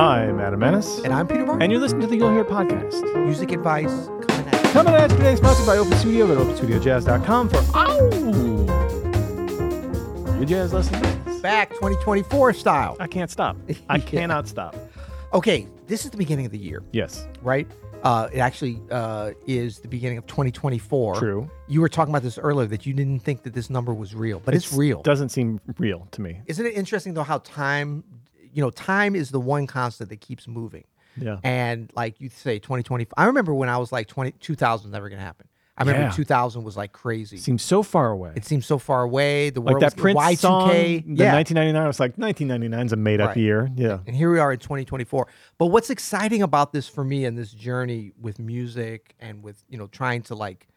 Maness. And I'm Peter Martin. And you're listening to the You'll Hear podcast. Music advice coming at you. Coming at you today, sponsored by Open Studio. Go to openstudiojazz.com for ow! Your jazz lessons. Back 2024 style. I can't stop. I Yeah. cannot stop. Okay, this is the beginning of the year, Yes, right? Uh, it actually uh, is the beginning of 2024. true. You were talking about this earlier that you didn't think that this number was real, but it's, real. Doesn't seem real to me. Isn't it interesting though how time, you know, time is the one constant that keeps moving. Yeah. And like you say 2020, I remember when I was like 20, 2000 never going to happen. I remember Yeah. 2000 was like crazy. Seems so far away. it seems so far away. The like world that was Prince Y2K. song, the yeah. 1999. I was like, 1999 is a made up Right. year. Yeah. And here we are in 2024. But what's exciting about this for me and this journey with music and with, you know, trying to like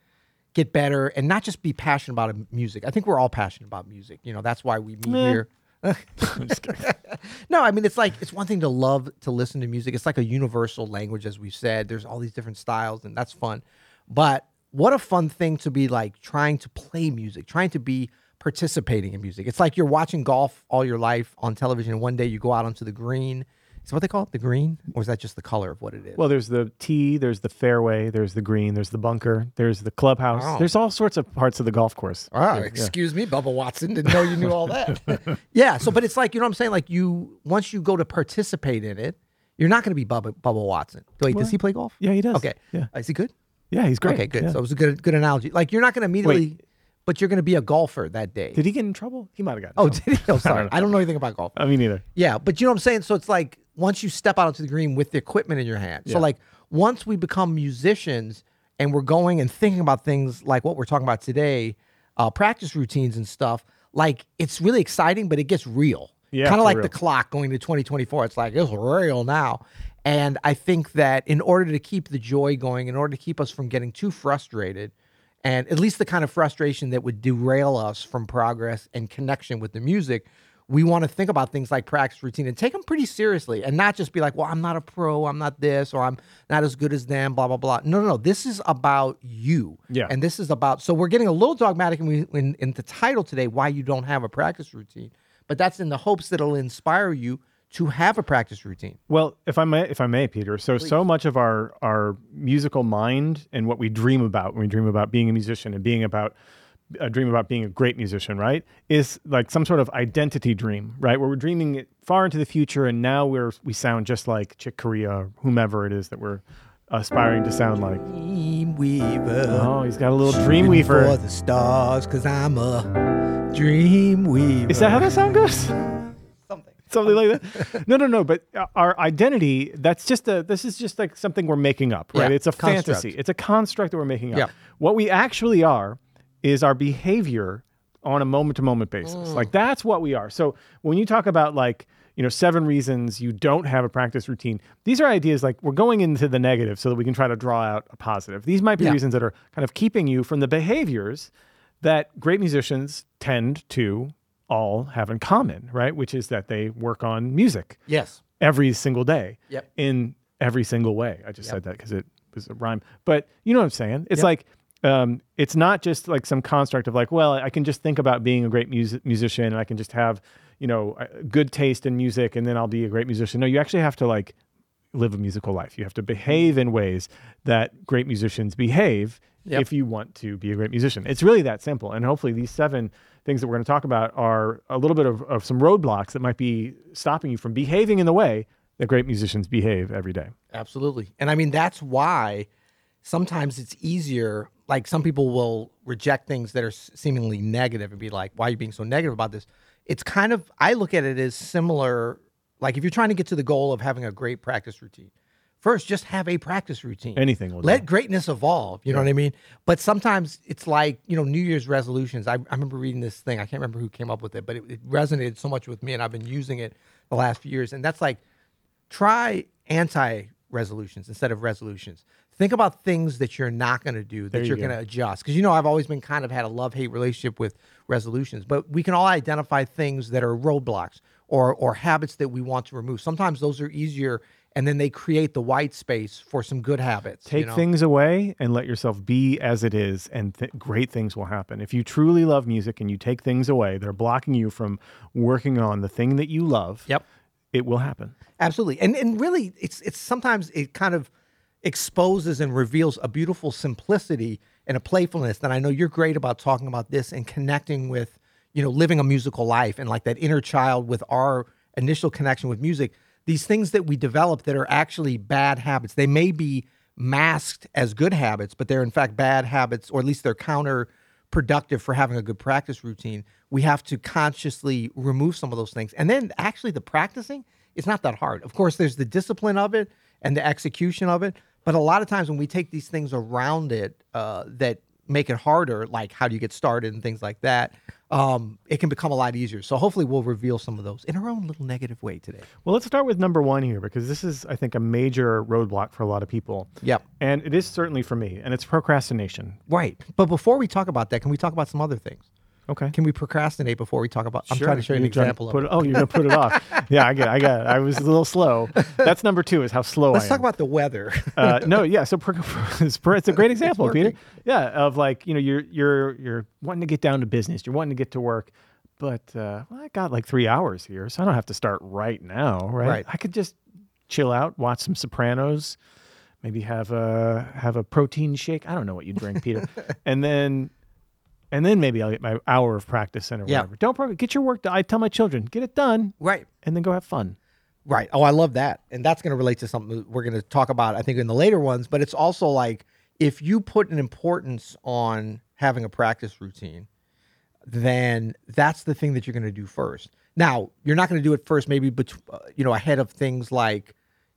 get better and not just be passionate about music. I think we're all passionate about music. You know, that's why we meet Meh. here. No, I mean it's like it's one thing to love to listen to music. It's like a universal language, as we've said. There's all these different styles, and that's fun. But what a fun thing to be like trying to play music, trying to be participating in music. It's like you're watching golf all your life on television, and one day you go out onto the green. Is what they call it? The green? Or is that just the color of what it is? Well, there's the tee, there's the fairway, there's the green, there's the bunker, there's the clubhouse. Oh. There's all sorts of parts of the golf course. Ah, yeah. excuse me, Bubba Watson. Didn't know you knew all that. yeah. So, but it's like you know what I'm saying. Like you, once you go to participate in it, you're not going to be Bubba, Bubba Watson. Wait, does he play golf? Yeah, he does. Okay. Yeah. Is he good? Yeah, he's great. Okay, good. Yeah. So it was a good good analogy. Like you're not going to immediately, but you're going to be a golfer that day. Did he get in trouble? He might have gotten. oh, trouble. did he? Oh, sorry. know. I don't know anything about golf. I mean, neither. Yeah, but you know what I'm saying. So it's like once you step out onto the green with the equipment in your hand. Yeah. So like once we become musicians and we're going and thinking about things like what we're talking about today, uh, practice routines and stuff. Like it's really exciting, but it gets real. Yeah, kind of like real. the clock going to 2024. It's like it's real now. And I think that in order to keep the joy going, in order to keep us from getting too frustrated, and at least the kind of frustration that would derail us from progress and connection with the music, we want to think about things like practice routine and take them pretty seriously and not just be like, well, I'm not a pro, I'm not this, or I'm not as good as them, blah, blah, blah. No, no, no. This is about you. Yeah. And this is about, so we're getting a little dogmatic in, we- in, in the title today, why you don't have a practice routine. But that's in the hopes that it'll inspire you to have a practice routine. Well, if I may, if I may, Peter. So, so much of our our musical mind and what we dream about when we dream about being a musician and being about a dream about being a great musician, right? Is like some sort of identity dream, right? Where we're dreaming far into the future, and now we're we sound just like Chick Corea or whomever it is that we're aspiring to sound like. Dreamweaver. Oh, he's got a little dream weaver. For the stars, because I'm a dreamweaver. Is that how that sound goes? something? something like that. No, no, no. But our identity, that's just a, this is just like something we're making up, right? Yeah, it's a construct. fantasy. It's a construct that we're making up. Yeah. What we actually are is our behavior on a moment to moment basis. Mm. Like that's what we are. So when you talk about like, you know, seven reasons you don't have a practice routine, these are ideas like we're going into the negative so that we can try to draw out a positive. These might be Yeah. reasons that are kind of keeping you from the behaviors that great musicians tend to all have in common, right? Which is that they work on music Yes. every single day Yep. in every single way. I just Yep. said that because it was a rhyme. But you know what I'm saying? It's Yep. like, um, it's not just like some construct of like, well, I can just think about being a great music musician and I can just have, you know, good taste in music and then I'll be a great musician. No, you actually have to like live a musical life. You have to behave in ways that great musicians behave Yep. if you want to be a great musician. It's really that simple. And hopefully these seven things that we're going to talk about are a little bit of, of some roadblocks that might be stopping you from behaving in the way that great musicians behave every day. Absolutely. And I mean, that's why sometimes it's easier. Like some people will reject things that are seemingly negative and be like, why are you being so negative about this? It's kind of, I look at it as similar. Like if you're trying to get to the goal of having a great practice routine, first just have a practice routine. Anything will do. Let greatness evolve. You know what I mean? But sometimes it's like, you know, New Year's resolutions. I, I remember reading this thing. I can't remember who came up with it, but it, it resonated so much with me and I've been using it the last few years. And that's like, try anti resolutions instead of resolutions. Think about things that you're not going to do that you you're go. going to adjust. Because you know, I've always been kind of had a love hate relationship with resolutions, but we can all identify things that are roadblocks or or habits that we want to remove. Sometimes those are easier, and then they create the white space for some good habits. you Take know? things away and let yourself be as it is, and th- great things will happen. If you truly love music and you take things away that are blocking you from working on the thing that you love, Yep. it will happen. Absolutely. And and really it's it's sometimes it kind of exposes and reveals a beautiful simplicity and a playfulness that I know you're great about talking about this and connecting with, you know, living a musical life and like that inner child with our initial connection with music. These things that we develop that are actually bad habits. They may be masked as good habits, but they're in fact bad habits, or at least they're counterproductive for having a good practice routine. We have to consciously remove some of those things. And then actually the practicing is not that hard. Of course, there's the discipline of it and the execution of it. But a lot of times when we take these things around it uh, that make it harder, like how do you get started and things like that, um, it can become a lot easier. So hopefully we'll reveal some of those in our own little negative way today. Well, let's start with number one here because this is, I think, a major roadblock for a lot of people. Yep. And it is certainly for me, and it's procrastination. Right. But before we talk about that, can we talk about some other things? Okay. Can we procrastinate before we talk about? I'm trying to show you an example Put of it, oh, you're gonna put it off. Yeah, I get. It, I got. It. I was a little slow. That's number two. Is how slow Let's talk about the weather. uh, no, yeah. So it's a great example, Peter. Yeah, of like you know you're you're you're wanting to get down to business. You're wanting to get to work, but uh, well, I got like three hours here, so I don't have to start right now, right? Right. I could just chill out, watch some Sopranos, maybe have a have a protein shake. I don't know what you drink, Peter, and then. And then maybe I'll get my hour of practice in or Yeah. whatever. Don't get your work done. I tell my children, get it done, right. and then go have fun. Right. Oh, I love that. And that's going to relate to something we're going to talk about, I think, in the later ones. But it's also like if you put an importance on having a practice routine, then that's the thing that you're going to do first. Now, you're not going to do it first, maybe, bet- uh, you know, ahead of things like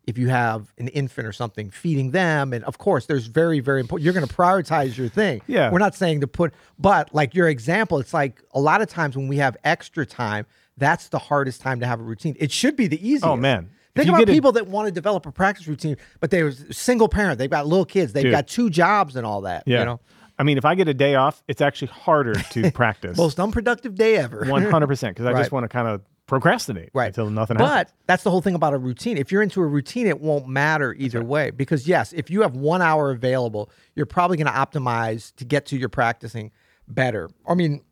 if you have an infant or something, feeding them. And of course, there's very, very important. You're going to prioritize your thing. Yeah. We're not saying to put, but like your example, it's like a lot of times when we have extra time, that's the hardest time to have a routine. It should be the easiest. Oh, man. Think about get a- people that want to develop a practice routine, but they're single parent. They've got little kids. They've Dude. got two jobs and all that. Yeah. You know, I mean, if I get a day off, it's actually harder to practice. most unproductive day ever. One hundred percent, because I Right. just want to kind of procrastinate right until nothing happens. But that's the whole thing about a routine. If you're into a routine, it won't matter either way. Because yes, if you have one hour available, you're probably going to optimize to get to your practicing better. I mean,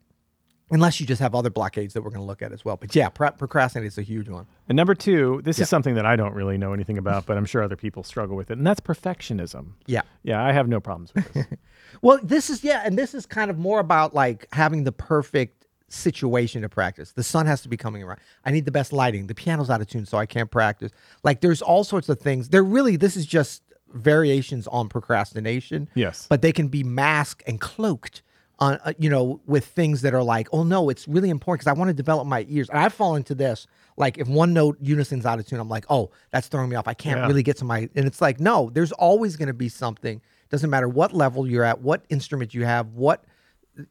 unless you just have other blockades that we're going to look at as well. But yeah, pro- procrastinate is a huge one. And number two, this Yeah. is something that I don't really know anything about, but I'm sure other people struggle with it, and that's perfectionism. Yeah. Yeah, I have no problems with this. Well, this is yeah, and this is kind of more about like having the perfect situation to practice. The sun has to be coming around. I need the best lighting. The piano's out of tune, so I can't practice. Like there's all sorts of things. They're really this is just variations on procrastination. Yes. but they can be masked and cloaked on uh, you know with things that are like oh no it's really important because i want to develop my ears and i fall into this like if one note unison's out of tune i'm like oh that's throwing me off i can't Yeah. really get to my and it's like no there's always going to be something doesn't matter what level you're at what instrument you have what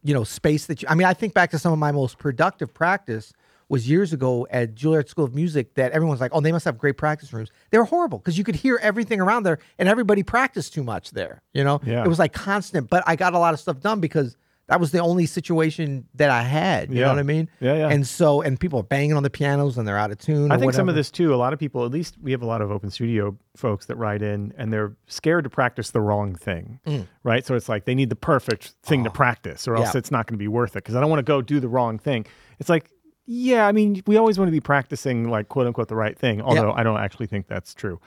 you know space that you i mean i think back to some of my most productive practice was years ago at Juilliard School of Music that everyone's like, oh, they must have great practice rooms. They were horrible because you could hear everything around there and everybody practiced too much there. You know, Yeah. it was like constant, but I got a lot of stuff done because that was the only situation that I had. You Yeah. know what I mean? Yeah, yeah. And so, and people are banging on the pianos and they're out of tune. I think some of this too. A lot of people, at least we have a lot of open studio folks that write in, and they're scared to practice the wrong thing, right? So it's like they need the perfect thing to practice, or else Mm. Yeah. it's not going to be worth it. Because I don't want to go do the wrong thing. It's like, yeah, I mean, we always want to be practicing like quote unquote the right thing. Although I don't actually think that's true.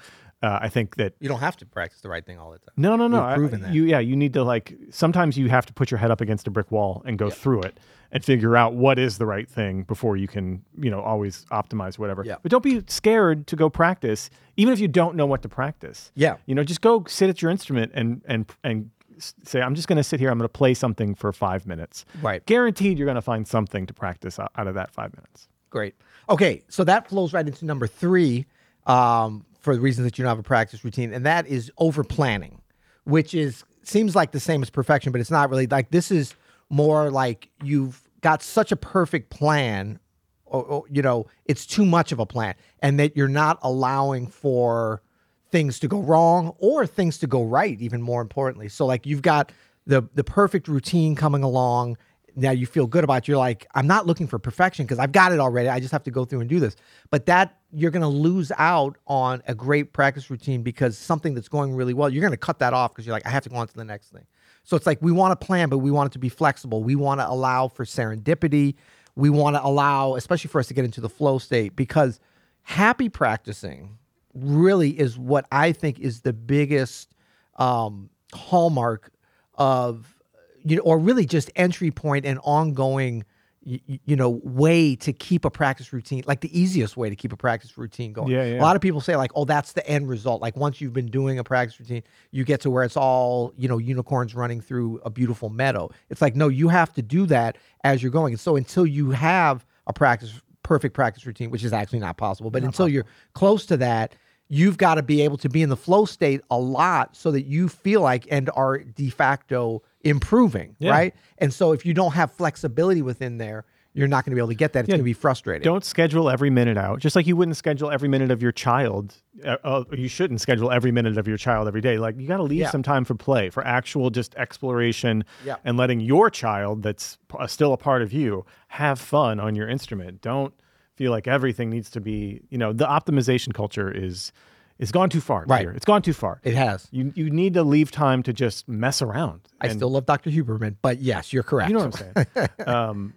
Uh, I think that You don't have to practice the right thing all the time. no, no, no. I- proven that. You, yeah, you need to like. Sometimes you have to put your head up against a brick wall and go through it and figure out what is the right thing before you can, you know, always optimize whatever. Yeah. But don't be scared to go practice, even if you don't know what to practice. Yeah. You know, just go sit at your instrument and and and say, I'm just going to sit here. I'm going to play something for five minutes. Right. Guaranteed, you're going to find something to practice out, out of that five minutes. Great. Okay, so that flows right into number three um, for the reasons that you don't have a practice routine, and that is over planning, which is seems like the same as perfection, but it's not really. Like this is more like you've got such a perfect plan, or, or you know, it's too much of a plan, and that you're not allowing for things to go wrong or things to go right. Even more importantly, so like you've got the the perfect routine coming along now you feel good about you're like i'm not looking for perfection because i've got it already. I just have to go through and do this. But that you're going to lose out on a great practice routine because something that's going really well you're going to cut that off because you're like i have to go on to the next thing. So it's like we want to plan but we want it to be flexible. We want to allow for serendipity. We want to allow especially for us to get into the flow state because happy practicing really is what I think is the biggest um, hallmark of you know, or really just entry point and ongoing you, you know way to keep a practice routine like the easiest way to keep a practice routine going. Yeah, yeah. a lot of people say like oh that's the end result. Like once you've been doing a practice routine you get to where it's all you know unicorns running through a beautiful meadow. It's like no you have to do that as you're going. And so until you have a practice perfect practice routine which is actually not possible but until you're close to that you've got to be able to be in the flow state a lot so that you feel like and are de facto improving Yeah. right and so if you don't have flexibility within there you're not going to be able to get that it's Yeah. going to be frustrating Don't schedule every minute out, just like you wouldn't schedule every minute of your child. Uh, uh, you shouldn't schedule every minute of your child every day. Like you got to leave Yeah. some time for play, for actual just exploration, Yeah. and letting your child, that's p- uh, still a part of you, have fun on your instrument. Don't feel like everything needs to be. You know, the optimization culture is is gone too far. Right. Peter. It's gone too far. it has You you need to leave time to just mess around. i and- still love dr huberman but yes you're correct you know what I'm saying. um,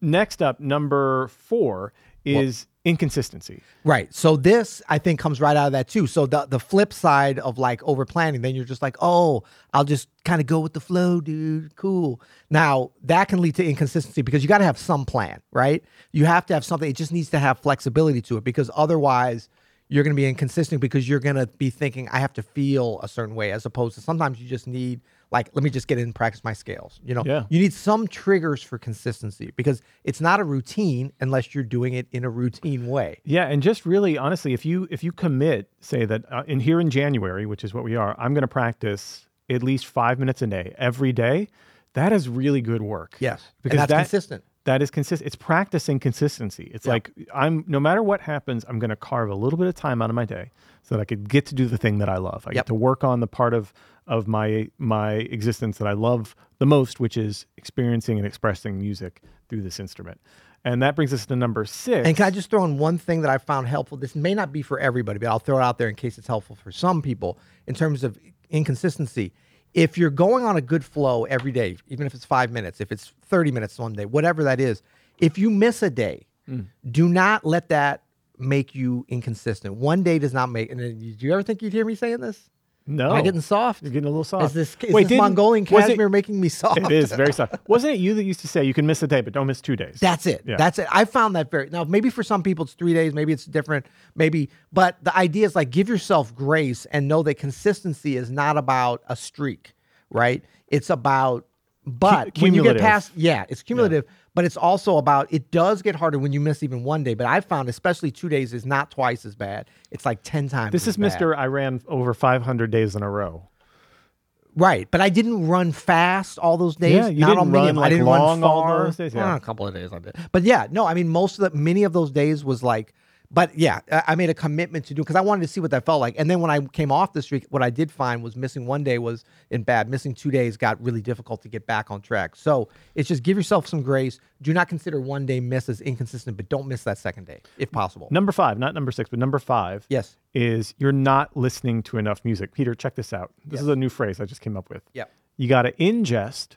next up, number four is inconsistency. Right. So this I think comes right out of that too. So the the flip side of like over planning, then you're just like, oh, I'll just kind of go with the flow, dude. Cool. Now that can lead to inconsistency because you got to have some plan, right? You have to have something. It just needs to have flexibility to it because otherwise you're going to be inconsistent because you're going to be thinking I have to feel a certain way as opposed to sometimes you just need like let me just get in and practice my scales. You know, Yeah. you need some triggers for consistency because it's not a routine unless you're doing it in a routine way. Yeah, and just really honestly, if you if you commit, say that uh, in here in January, which is what we are, I'm going to practice at least five minutes a day every day. That is really good work. Yes, because and that's that, consistent. That is consistent. It's practicing consistency. It's like I'm no matter what happens, I'm going to carve a little bit of time out of my day so that I could get to do the thing that I love. I Yep. get to work on the part of of my my existence that I love the most, which is experiencing and expressing music through this instrument. And that brings us to number six. And can I just throw in one thing that I found helpful? This may not be for everybody, but I'll throw it out there in case it's helpful for some people in terms of inconsistency. If you're going on a good flow every day, even if it's five minutes, if it's 30 minutes one day, whatever that is, if you miss a day, Mm. do not let that make you inconsistent. One day does not make. And then, did you ever think you'd hear me saying this? No, Am I getting soft? You're getting a little soft. Is this, is Wait, this Mongolian was it- cashmere making me soft? It is very soft. Wasn't it you that used to say you can miss a day, but don't miss two days? That's it. Yeah. That's it. I found that very now. Maybe for some people it's three days. Maybe it's different. Maybe, but the idea is like give yourself grace and know that consistency is not about a streak, right? It's about, but when you get past, yeah, it's cumulative. But it's also about it does get harder when you miss even one day. But I found especially two days is not twice as bad. It's like ten times. this is. Mister. I ran over 500 days in a row. Right, but I didn't run fast all those days. Yeah, you not didn't on run, like, I didn't long run all those days, yeah. Well, a couple of days I did. But yeah, no, I mean most of the many of those days was like. But yeah, I made a commitment to do because I wanted to see what that felt like. And then when I came off the streak, what I did find was missing one day was in bad. Missing two days got really difficult to get back on track. So it's just give yourself some grace. Do not consider one day miss as inconsistent, but don't miss that second day if possible. Number five, not number six, but number five Yes. is you're not listening to enough music. Peter, check this out. This is a new phrase I just came up with. Yep. You got to ingest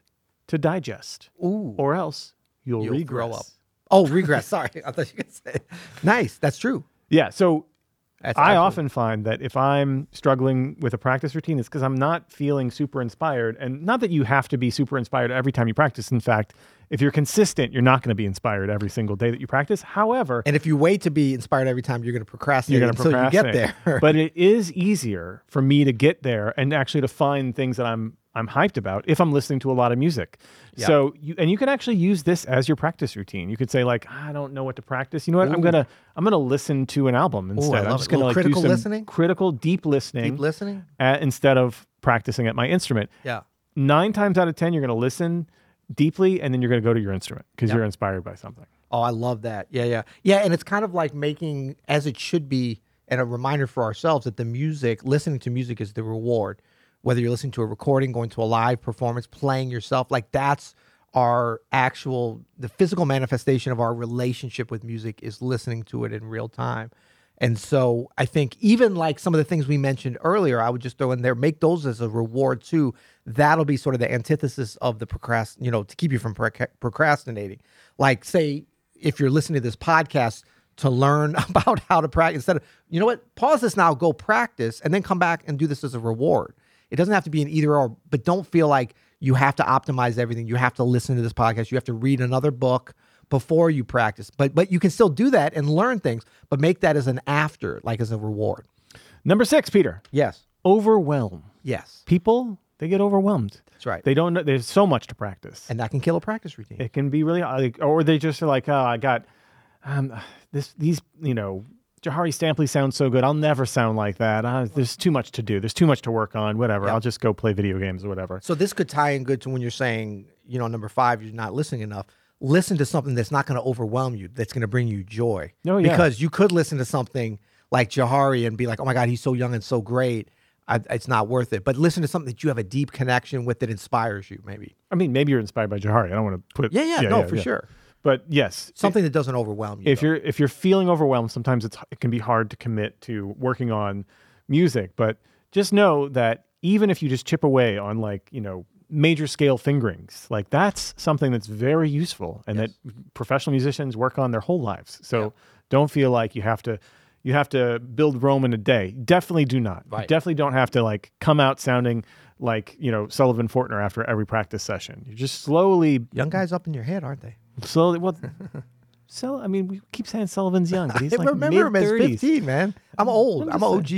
to digest, Ooh. or else you'll, You'll regress. grow up. Oh, regress. Sorry, I thought you could say. Nice. That's true. Yeah. So That's I often find that if I'm struggling with a practice routine, it's because I'm not feeling super inspired. And not that you have to be super inspired every time you practice. In fact, if you're consistent, you're not going to be inspired every single day that you practice. However, And if you wait to be inspired every time, you're going to procrastinate you're going to until procrastinate. you get there. but it is easier for me to get there and actually to find things that I'm I'm hyped about if I'm listening to a lot of music. So you and you can actually use this as your practice routine. You could say like, I don't know what to practice. You know what? I'm gonna I'm gonna listen to an album instead. I'm love just it. gonna like critical do some listening? critical deep listening, Keep listening. at- instead of practicing at my instrument. Yeah. Nine times out of ten, you're gonna listen deeply and then you're gonna go to your instrument because you're inspired by something. Oh, I love that. Yeah, yeah. Yeah, and it's kind of like making as it should be and a reminder for ourselves that the music, listening to music is the reward. Whether you're listening to a recording, going to a live performance, playing yourself, like that's our actual the physical manifestation of our relationship with music is listening to it in real time. And so I think even like some of the things we mentioned earlier, I would just throw in there, make those as a reward too. That'll be sort of the antithesis of the procrast, you know, to keep you from procrastinating. Like say if you're listening to this podcast to learn about how to practice instead of you know what pause this now go practice and then come back and do this as a reward it doesn't have to be an either or but don't feel like you have to optimize everything. You have to listen to this podcast. You have to read another book before you practice. But but you can still do that and learn things but make that as an after like as a reward. Number six, Peter, yes. Overwhelm. yes. People, they get overwhelmed. that's right. They don't know, there's so much to practice. and that can kill a practice routine. It can be really, like, or they just are like, oh, I got um, this, these, you know, Jahari Stampley sounds so good. I'll never sound like that. Uh, there's too much to do. There's too much to work on. Whatever. Yeah. I'll just go play video games or whatever. So this could tie in good to when you're saying, you know, number five, you're not listening enough. Listen to something that's not going to overwhelm you, that's going to bring you joy. Oh, yeah. Because you could listen to something like Jahari and be like, oh my God, he's so young and so great. I, it's not worth it. But listen to something that you have a deep connection with that inspires you, maybe. I mean, maybe you're inspired by Jahari. I don't want to put. Yeah, yeah, no, for sure. But yes, Something that doesn't overwhelm you. if though. you're if you're feeling overwhelmed, sometimes it's it can be hard to commit to working on music. But just know that even if you just chip away on like you know major scale fingerings, like that's something that's very useful and that professional musicians work on their whole lives. So don't feel like you have to you have to build Rome in a day. Definitely do not. You Right. definitely don't have to like come out sounding like you know Sullivan Fortner after every practice session. You're just slowly Young guys up in your head, aren't they? Slowly, what? so I mean, we keep saying Sullivan's young, but he's I like remember him mid as thirties. 15, man. I'm old. I'm I'm, an OG.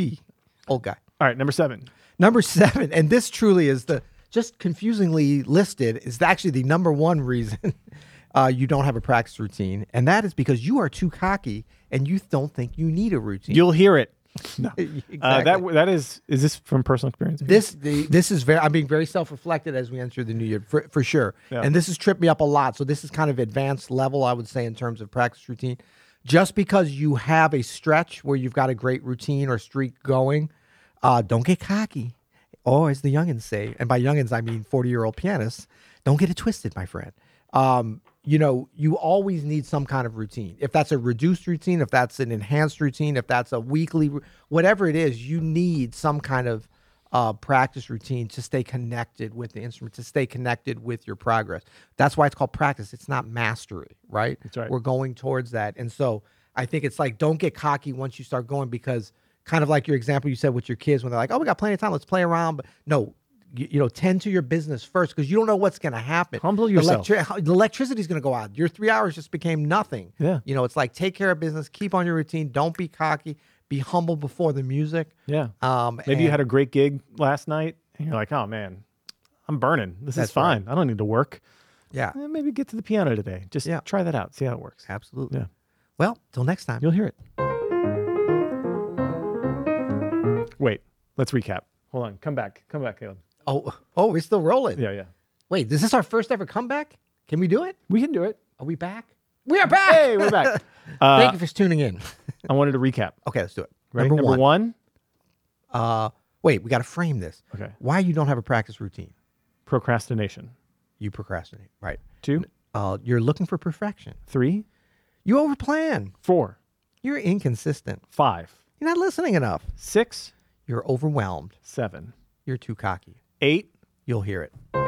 Old guy. All right, number seven. Number seven, and this truly is the just confusingly listed, is actually the number one reason uh, you don't have a practice routine, and that is because you are too cocky and you don't think you need a routine. You'll hear it. No, exactly. uh, that that is is this from personal experience? this the, this is very I'm being very self-reflected as we enter the new year for, for sure. Yeah. And this has tripped me up a lot. So this is kind of advanced level I would say in terms of practice routine. Just because you have a stretch where you've got a great routine or streak going, uh, don't get cocky. Or as the youngins say, and by youngins I mean 40-year-old pianists, don't get it twisted, my friend. Um, you know, you always need some kind of routine. If that's a reduced routine, if that's an enhanced routine, if that's a weekly, whatever it is, you need some kind of uh, practice routine to stay connected with the instrument, to stay connected with your progress. That's why it's called practice. It's not mastery, right? That's right. We're going towards that. And so I think it's like, don't get cocky once you start going because kind of like your example you said with your kids when they're like, oh, we got plenty of time, let's play around. But no, you, you know, tend to your business first because you don't know what's going to happen. Humble The yourself. electri- the electricity is going to go out. Your three hours just became nothing. Yeah. You know, it's like take care of business, keep on your routine, don't be cocky, be humble before the music. Yeah. Um, Maybe you had a great gig last night, and you're like, "Oh man, I'm burning. This is fine. I don't need to work. yeah, Eh, maybe get to the piano today. Just Yeah. try that out. See how it works. absolutely. Yeah. Well, till next time. You'll hear it. Wait. Let's recap. Hold on. Come back. Come back, Caleb. Oh, oh, we're still rolling. Yeah, yeah. Wait, is this our first ever comeback? Can we do it? We can do it. Are we back? We are back. Hey, we're back. Uh, Thank you for tuning in. I wanted to recap. Okay, let's do it. Ready? Number, one. one. Uh, wait, we got to frame this. Okay. Why you don't have a practice routine? Procrastination. You procrastinate. Right. Two, Uh, you're looking for perfection. three, You overplan. four, You're inconsistent. five, You're not listening enough. six, You're overwhelmed. seven, You're too cocky. Eight, You'll hear it.